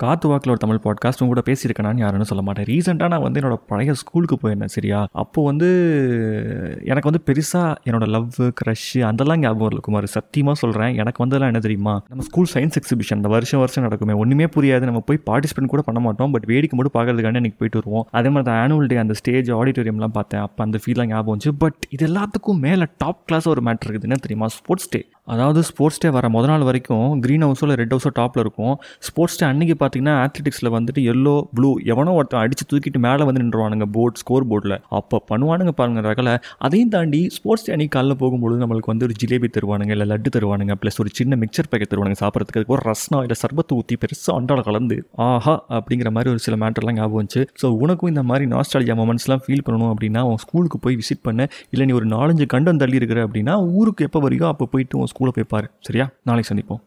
காத்து வாக்கில் ஒரு தமிழ் பாட்காஸ்ட் கூட பேசியிருக்கேனான்னு யாருன்னு சொல்ல மாட்டேன். ரீசெண்டாக நான் வந்து என்னோட பழைய ஸ்கூலுக்கு போயிருந்தேன் சரியா? அப்போ வந்து எனக்கு வந்து பெருசாக என்னோட லவ் க்ரஷ் அதெல்லாம் ஞாபகம் இல்லை குமார். சத்தியமாக சொல்கிறேன் எனக்கு வந்ததெல்லாம் என்ன தெரியுமா? நம்ம ஸ்கூல் சயின்ஸ் எக்ஸிபிஷன் இந்த வருஷம் வருஷம் நடக்குமே. ஒன்றுமே புரியாது. நம்ம போய் பார்ட்டிசிபேட் கூட பண்ண மாட்டோம் பட் வேடிக்கை மட்டும் பார்க்கறதுக்காண்டி எனக்கு போயிட்டு வருவோம். அதே மாதிரி தான் ஆனுவல் டே அந்த ஸ்டேஜ் ஆடிட்டோரியம்லாம் பார்த்தேன். அப்போ அந்த ஃபீலாம் ஞாபகம் வந்துச்சு. பட் இது எல்லாத்துக்கும் மேலே டாப் கிளாஸ் ஒரு மேட்ரு இருக்குது. என்ன தெரியுமா? ஸ்போர்ட்ஸ் டே அதாவது ஸ்போர்ட்ஸ் டே வர முத நாள் வரைக்கும் க்ரீன் ஹவுஸோ இல்லை ரெட் ஹவுஸோ டாப்பில் இருக்கும். ஸ்போர்ட்ஸ் டே அன்றைக்கி பார்த்தீங்கன்னா ஆத்லெட்டிக்ஸில் வந்துட்டு எல்லோ ப்ளூ எவனோ ஒருத்தன் அடித்து தூக்கிட்டு மேலே வந்து நின்றுவானுங்க போர்ட் ஸ்கோர் போர்டில் அப்போ பண்ணுவானுங்க பாருங்க ரகலை. அதையும் தாண்டி ஸ்போர்ட்ஸ் டே அன்றைக்கி காலைல போகும்போது நம்மளுக்கு வந்து ஒரு ஜிலேபி தருவானுங்க இல்லை லட்டு தருவானுங்க ப்ளஸ் ஒரு சின்ன மிக்சர் பேக்கெட் தருவானுங்க சாப்பிட்றதுக்கு. அதுக்கு ஒரு ரஸ்னா இல்லை சர்பத்து ஊற்றி பெருசாக அண்டால கலந்து ஆஹா அப்படிங்கிற மாதிரி ஒரு சில மேட்டர்லாம் ஞாபகம் வந்துச்சு. ஸோ உனக்கும் இந்த மாதிரி நாஸ்டாலஜியா மொமெண்ட்ஸ்லாம் ஃபீல் பண்ணணும் அப்படின்னா உன் ஸ்கூலுக்கு போய் விசிட் பண்ண. இல்லை நீ ஒரு நாலஞ்சு கண்டம் தள்ளி இருக்கிற அப்படின்னா ஊருக்கு எப்போ வரையோ அப்போ போயிட்டு உன் ஸ்கூலை போய் பாரு. சரியா? நாளைக்கு சந்திப்போம்.